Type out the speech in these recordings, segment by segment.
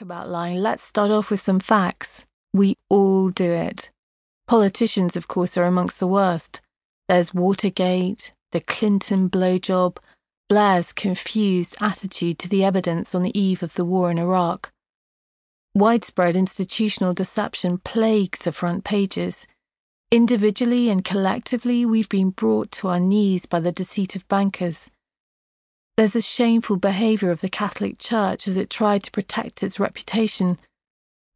about lying, let's start off with some facts. We all do it. Politicians, of course, are amongst the worst. There's Watergate, the Clinton blowjob, Blair's confused attitude to the evidence on the eve of the war in Iraq. Widespread institutional deception plagues the front pages. Individually and collectively, we've been brought to our knees by the deceit of bankers. There's a shameful behaviour of the Catholic Church as it tried to protect its reputation,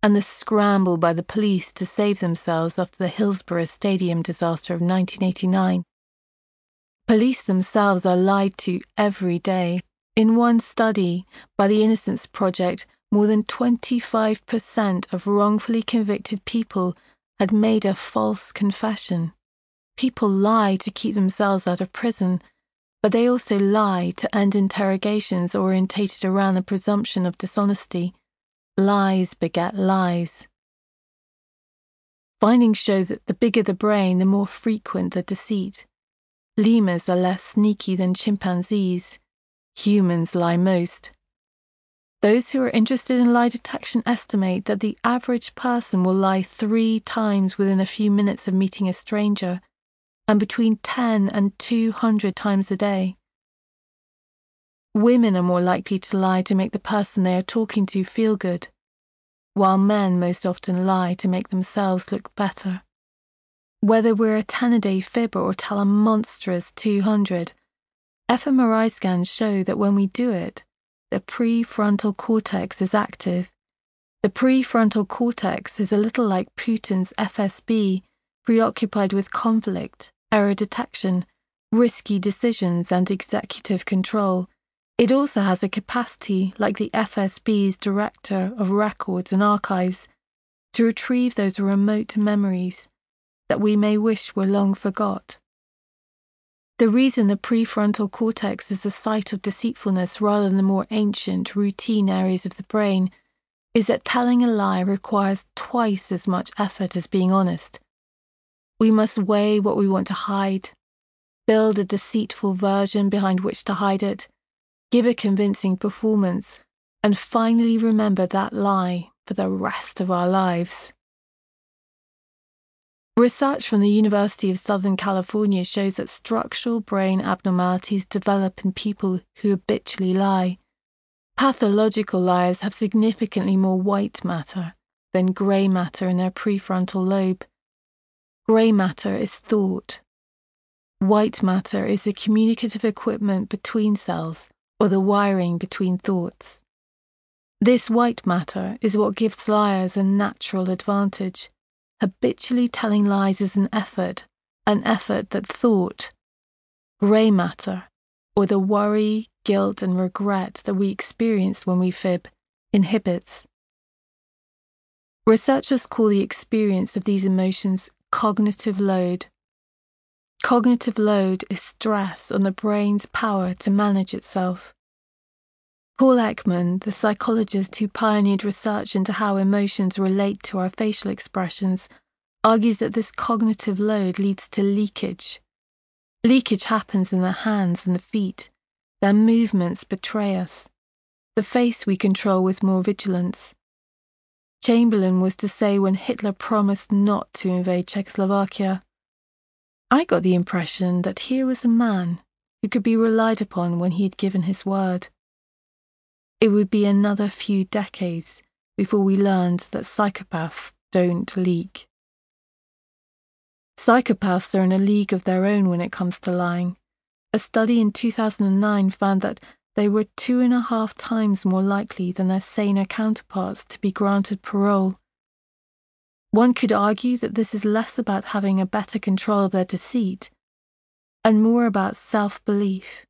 and the scramble by the police to save themselves after the Hillsborough Stadium disaster of 1989. Police themselves are lied to every day. In one study by the Innocence Project, more than 25% of wrongfully convicted people had made a false confession. People lie to keep themselves out of prison, but they also lie to end interrogations orientated around the presumption of dishonesty. Lies beget lies. Findings show that the bigger the brain, the more frequent the deceit. Lemurs are less sneaky than chimpanzees. Humans lie most. Those who are interested in lie detection estimate that the average person will lie three times within a few minutes of meeting a stranger, and between 10 and 200 times a day. Women are more likely to lie to make the person they are talking to feel good, while men most often lie to make themselves look better. Whether we're a 10 a day fibber or tell a monstrous 200, fMRI scans show that when we do it, the prefrontal cortex is active. The prefrontal cortex is a little like Putin's FSB, preoccupied with conflict, error detection, risky decisions, and executive control. It also has a capacity, like the FSB's Director of Records and Archives, to retrieve those remote memories that we may wish were long forgot. The reason the prefrontal cortex is the site of deceitfulness rather than the more ancient, routine areas of the brain is that telling a lie requires twice as much effort as being honest. We must weigh what we want to hide, build a deceitful version behind which to hide it, give a convincing performance, and finally remember that lie for the rest of our lives. Research from the University of Southern California shows that structural brain abnormalities develop in people who habitually lie. Pathological liars have significantly more white matter than grey matter in their prefrontal lobe. Grey matter is thought. White matter is the communicative equipment between cells or the wiring between thoughts. This white matter is what gives liars a natural advantage habitually telling lies is an effort, an effort that thought, grey matter, or the worry, guilt, and regret that we experience when we fib, inhibits. Researchers call the experience of these emotions cognitive load. Cognitive load is stress on the brain's power to manage itself. Paul Ekman, the psychologist who pioneered research into how emotions relate to our facial expressions, argues that this cognitive load leads to leakage. Leakage happens in the hands and the feet. Their movements betray us. The face we control with more vigilance. Chamberlain was to say when Hitler promised not to invade Czechoslovakia. I got the impression that here was a man who could be relied upon when he had given his word. It would be another few decades before we learned that psychopaths don't leak. Psychopaths are in a league of their own when it comes to lying. A study in 2009 found that they were two and a half times more likely than their saner counterparts to be granted parole. One could argue that this is less about having a better control of their deceit and more about self belief.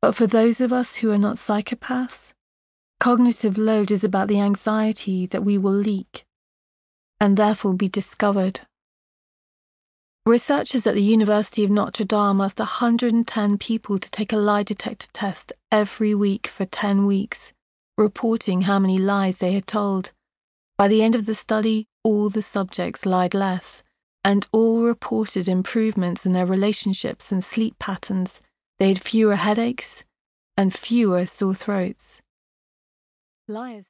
But for those of us who are not psychopaths, cognitive load is about the anxiety that we will leak and therefore be discovered. Researchers at the University of Notre Dame asked 110 people to take a lie detector test every week for 10 weeks, reporting how many lies they had told. By the end of the study, all the subjects lied less, and all reported improvements in their relationships and sleep patterns they had fewer headaches and fewer sore throats. Liars